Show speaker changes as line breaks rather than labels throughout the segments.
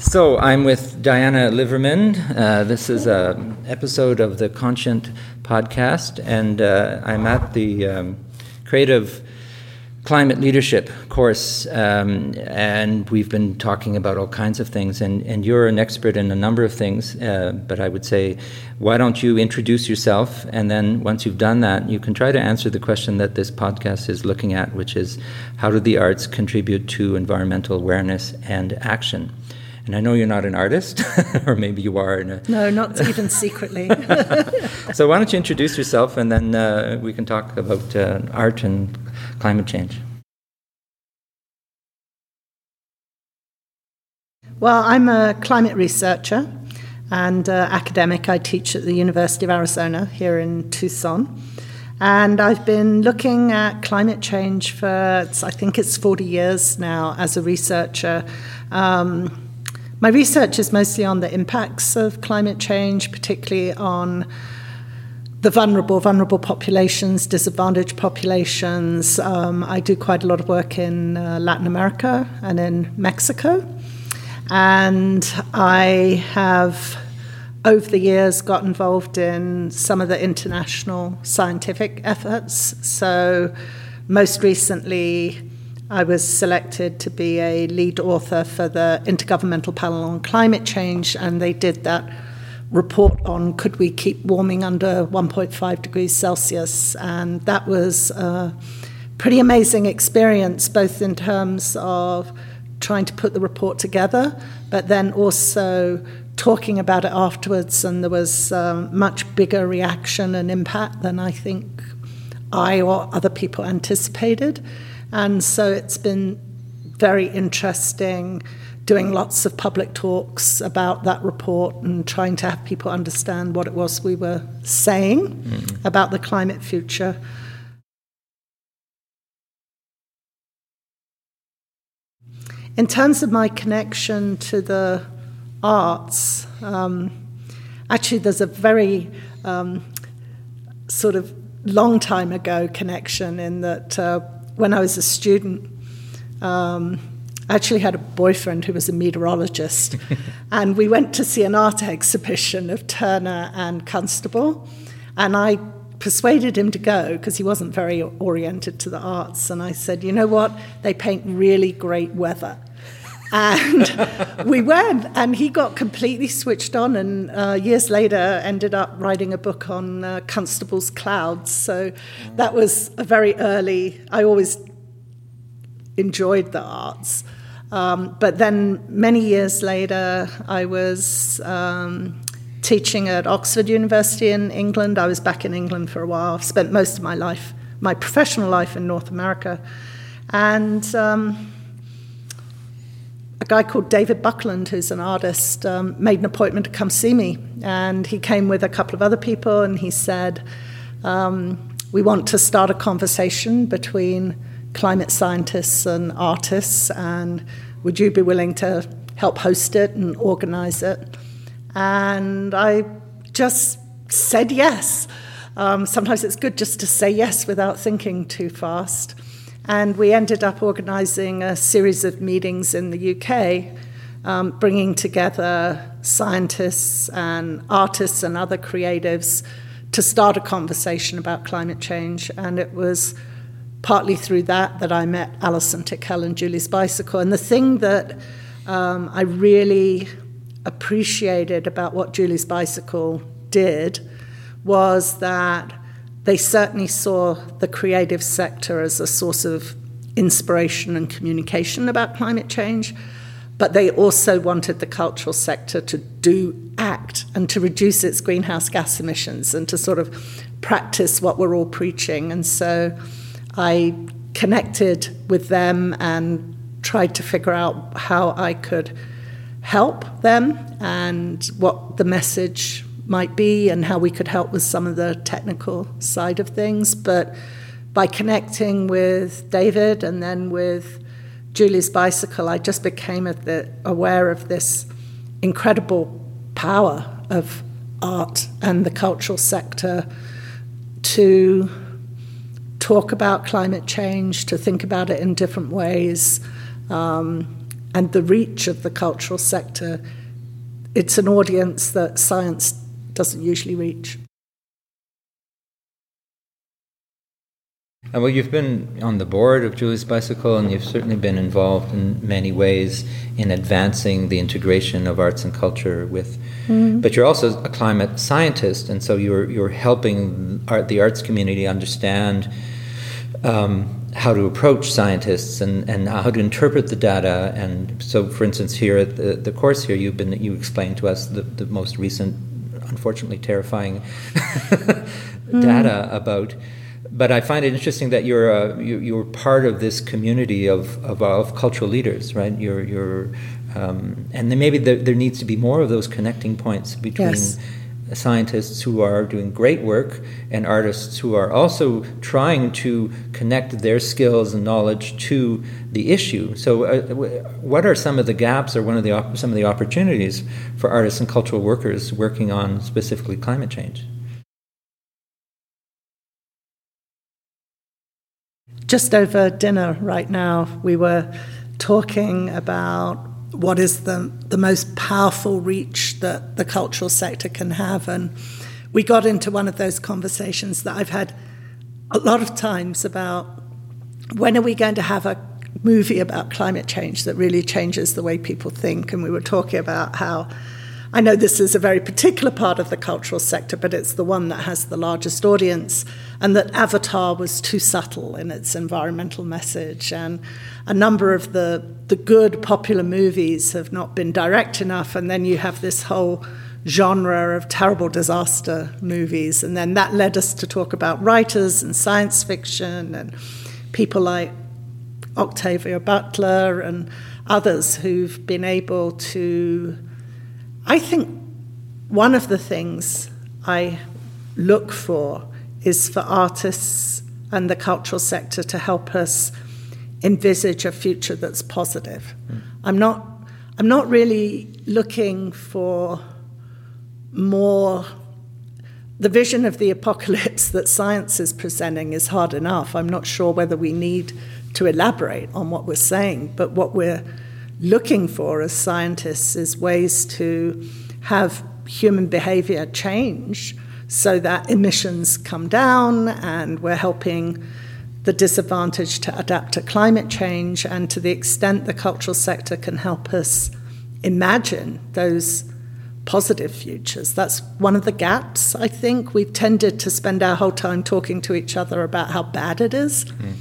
So I'm with Diana Liverman. Uh, this is an episode of the Conscient podcast, and uh, I'm at the um, Creative Climate Leadership course, um, and we've been talking about all kinds of things. And, and you're an expert in a number of things, uh, but I would say, why don't you introduce yourself? And then once you've done that, you can try to answer the question that this podcast is looking at, which is how do the arts contribute to environmental awareness and action? And I know you're not an artist, or maybe you are. A...
No, not even secretly.
so why don't you introduce yourself, and then uh, we can talk about uh, art and climate change.
Well, I'm a climate researcher and uh, academic. I teach at the University of Arizona here in Tucson. And I've been looking at climate change for, I think it's 40 years now as a researcher. Um, my research is mostly on the impacts of climate change, particularly on the vulnerable, vulnerable populations, disadvantaged populations. Um, I do quite a lot of work in uh, Latin America and in Mexico. And I have, over the years, got involved in some of the international scientific efforts. So, most recently, I was selected to be a lead author for the Intergovernmental Panel on Climate Change, and they did that report on could we keep warming under 1.5 degrees Celsius, and that was a pretty amazing experience, both in terms of trying to put the report together, but then also talking about it afterwards, and there was um, much bigger reaction and impact than I think I or other people anticipated. And so it's been very interesting doing lots of public talks about that report and trying to have people understand what it was we were saying mm. about the climate future. In terms of my connection to the arts, um, actually, there's a very um, sort of long time ago connection in that. Uh, when I was a student, um, I actually had a boyfriend who was a meteorologist, and we went to see an art exhibition of Turner and Constable, and I persuaded him to go because he wasn't very oriented to the arts, and I said, you know what, they paint really great weather. And we went, and he got completely switched on, and uh, years later ended up writing a book on uh, Constable's Clouds. So that was a very early. I always enjoyed the arts, um, but then many years later, I was. Um, teaching at Oxford University in England. I was back in England for a while. I've spent most of my life, my professional life, in North America. And um, a guy called David Buckland, who's an artist, um, made an appointment to come see me. And he came with a couple of other people and he said, um, We want to start a conversation between climate scientists and artists, and would you be willing to help host it and organize it? And I just said yes. Um, sometimes it's good just to say yes without thinking too fast. And we ended up organising a series of meetings in the UK, um, bringing together scientists and artists and other creatives to start a conversation about climate change. And it was partly through that that I met Alison Tickell and Julie's Bicycle. And the thing that um, I really appreciated about what Julie's Bicycle did was that they certainly saw the creative sector as a source of inspiration and communication about climate change, but they also wanted the cultural sector to do act and to reduce its greenhouse gas emissions and to sort of practice what we're all preaching. And so I connected with them and tried to figure out how I could help them and what the message might be and how we could help with some of the technical side of things. But by connecting with David and then with Julie's bicycle, I just became aware of this incredible power of art and the cultural sector to talk about climate change, to think about it in different ways, um, and the reach of the cultural sector, it's an audience that science doesn't usually reach.
Well, you've been on the board of Julie's Bicycle, and you've certainly been involved in many ways in advancing the integration of arts and culture with. Mm. But you're also a climate scientist, and so you're you're helping art, the arts community understand um, how to approach scientists and, and how to interpret the data. And so, for instance, here at the, the course here, you've been you explained to us the, the most recent, unfortunately terrifying data mm. about but I find it interesting that you're uh, you, you're part of this community of, of, of cultural leaders, right? You're you're um, and then maybe there, there, needs to be more of those connecting points between yes. Scientists who are doing great work and artists who are also trying to connect their skills and knowledge to the issue. So, uh, what are some of the gaps, or one of the op- some of the opportunities for artists and cultural workers working on specifically climate change?
just over dinner right now, we were talking about what is the, the most powerful reach that the cultural sector can have. And we got into one of those conversations that I've had a lot of times about when are we going to have a movie about climate change that really changes the way people think. And we were talking about how I know this is a very particular part of the cultural sector, but it's the one that has the largest audience, and that Avatar was too subtle in its environmental message. And a number of the, the good popular movies have not been direct enough, and then you have this whole genre of terrible disaster movies. And then that led us to talk about writers and science fiction and people like Octavia Butler and others who've been able to I think one of the things I look for is for artists and the cultural sector to help us envisage a future that's positive. Mm. I'm not I'm not really looking for more the vision of the apocalypse that science is presenting is hard enough. I'm not sure whether we need to elaborate on what we're saying, but what we're looking for as scientists is ways to have human behavior change so that emissions come down and we're helping the disadvantaged to adapt to climate change and to the extent the cultural sector can help us imagine those positive futures. That's one of the gaps, I think. We've tended to spend our whole time talking to each other about how bad it is. Mm.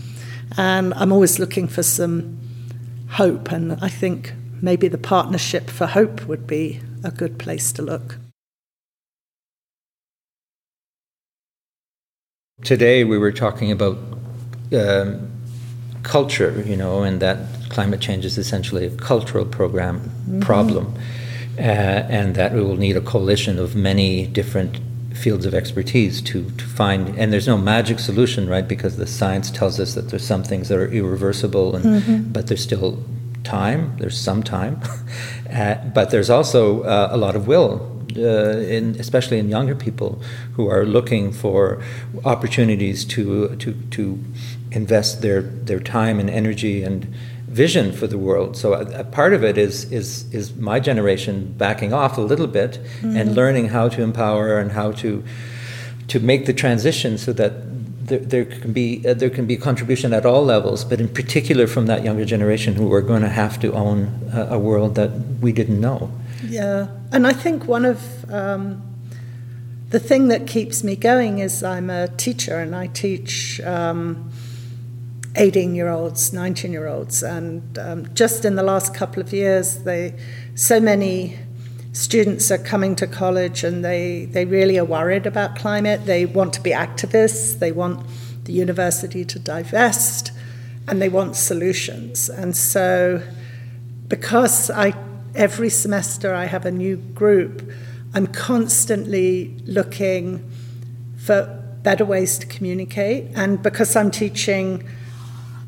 And I'm always looking for some hope. And I think maybe the Partnership for Hope would be a good place to look.
Today we were talking about um, culture, you know, and that climate change is essentially a cultural program mm-hmm. problem, uh, and that we will need a coalition of many different fields of expertise to, to find and there's no magic solution right because the science tells us that there's some things that are irreversible and mm-hmm. but there's still time there's some time uh, but there's also uh, a lot of will uh, in, especially in younger people who are looking for opportunities to to to invest their their time and energy and vision for the world. So a, a, part of it is is is my generation backing off a little bit mm-hmm. and learning how to empower and how to to make the transition so that there, there can be uh, there can be contribution at all levels, but in particular from that younger generation who are going to have to own a, a world that we didn't know.
Yeah, and I think one of um, the thing that keeps me going is I'm a teacher and I teach. Um, 18 year olds, 19 year olds. And um, just in the last couple of years, they, so many students are coming to college and they, they really are worried about climate. They want to be activists, they want the university to divest, and they want solutions. And so, because I, every semester I have a new group, I'm constantly looking for better ways to communicate. And because I'm teaching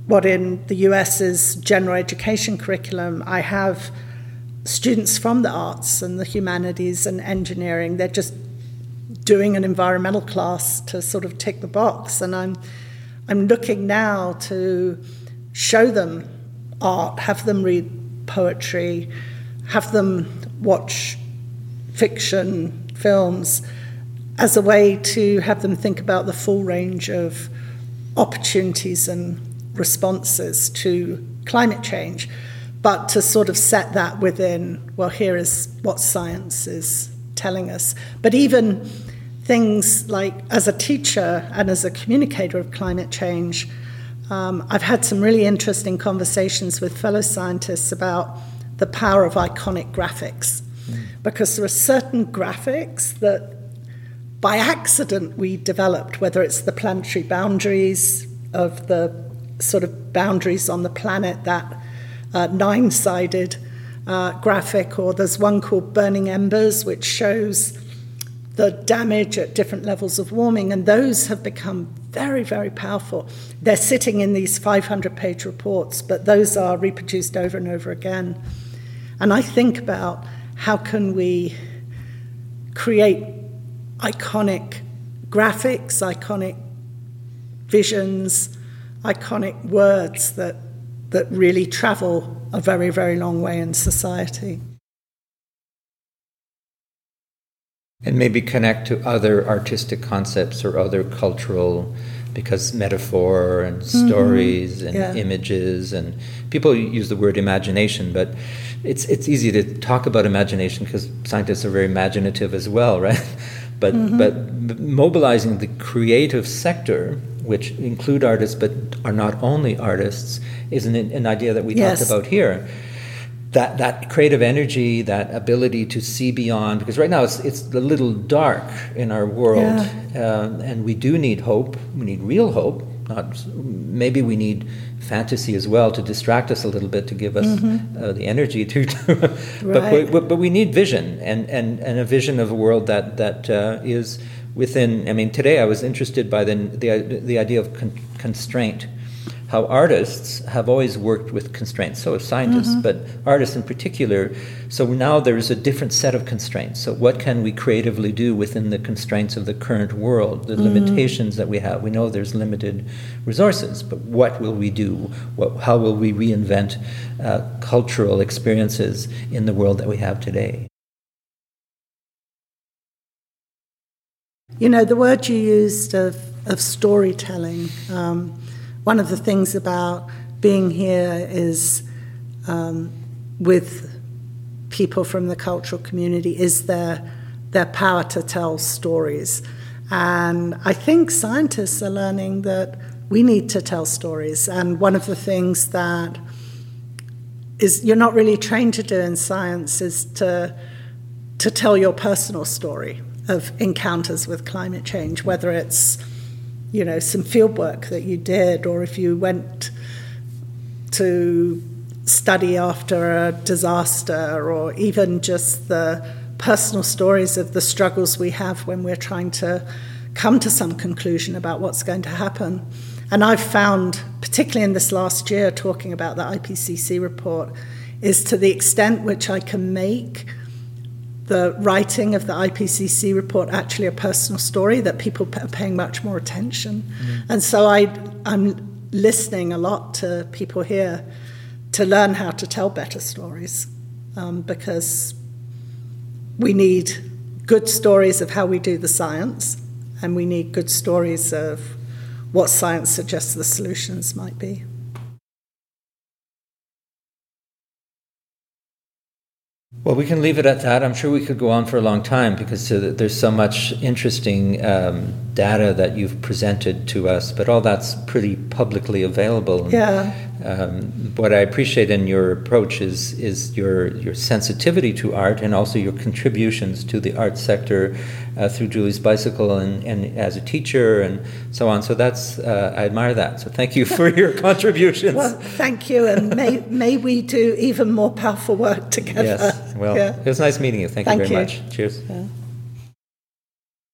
what in the US is general education curriculum, I have students from the arts and the humanities and engineering. They're just doing an environmental class to sort of tick the box. And I'm, I'm looking now to show them art, have them read poetry, have them watch fiction, films, as a way to have them think about the full range of opportunities and responses to climate change, but to sort of set that within, well, here is what science is telling us. But even things like as a teacher and as a communicator of climate change, um, I've had some really interesting conversations with fellow scientists about the power of iconic graphics. Mm. Because there are certain graphics that by accident we developed, whether it's the planetary boundaries of the sort of boundaries on the planet, that uh, nine sided uh, graphic, or there's one called Burning Embers, which shows the damage at different levels of warming, and those have become very, very powerful. They're sitting in these 500 page reports, but those are reproduced over and over again. And I think about how can we create iconic graphics, iconic visions, iconic words that, that really travel a very, very long way in society.
And maybe connect to other artistic concepts or other cultural, because metaphor and mm-hmm. stories mm-hmm. and yeah. images and people use the word imagination, but it's it's easy to talk about imagination because scientists are very imaginative as well, right? But mm-hmm. but mobilizing the creative sector which include artists but are not only artists, is an, an idea that we yes. talked about here. That, that creative energy, that ability to see beyond, because right now it's, it's a little dark in our world, yeah. uh, and we do need hope. We need real hope. Not maybe we need fantasy as well to distract us a little bit to give us mm-hmm. uh, the energy to. but, but, but we need vision and, and, and a vision of a world that that uh, is within, I mean, today I was interested by the, the, the idea of con- constraint. How artists have always worked with constraints, so have scientists, mm-hmm. but artists in particular. So now there's a different set of constraints. So, what can we creatively do within the constraints of the current world, the mm-hmm. limitations that we have? We know there's limited resources, but what will we do? What, how will we reinvent uh, cultural experiences in the world that we have today?
You know, the word you used of, of storytelling, um, one of the things about being here is um, with people from the cultural community is their, their power to tell stories. And I think scientists are learning that we need to tell stories. And one of the things that is you're not really trained to do in science is to, to tell your personal story of encounters with climate change, whether it's you know some field work that you did, or if you went to study after a disaster, or even just the personal stories of the struggles we have when we're trying to come to some conclusion about what's going to happen. And I've found, particularly in this last year, talking about the IPCC report, is to the extent which I can make the writing of the IPCC report actually a personal story that people are paying much more attention. Mm-hmm. And so I, I'm listening a lot to people here to learn how to tell better stories um, because we need good stories of how we do the science and we need good stories of what science suggests the solutions might be.
Well, we can leave it at that. I'm sure we could go on for a long time because there's so much interesting um, data that you've presented to us, but all that's pretty publicly available.
Yeah.
Um, what I appreciate in your approach is is your your sensitivity to art and also your contributions to the art sector uh, through Julie's Bicycle and, and as a teacher and so on. So that's uh, I admire that. So thank you for your contributions.
well, thank you, and may may we do even more powerful work together.
Yes. Well, yeah. it was nice meeting you. Thank, thank you very you. much. Cheers. Yeah.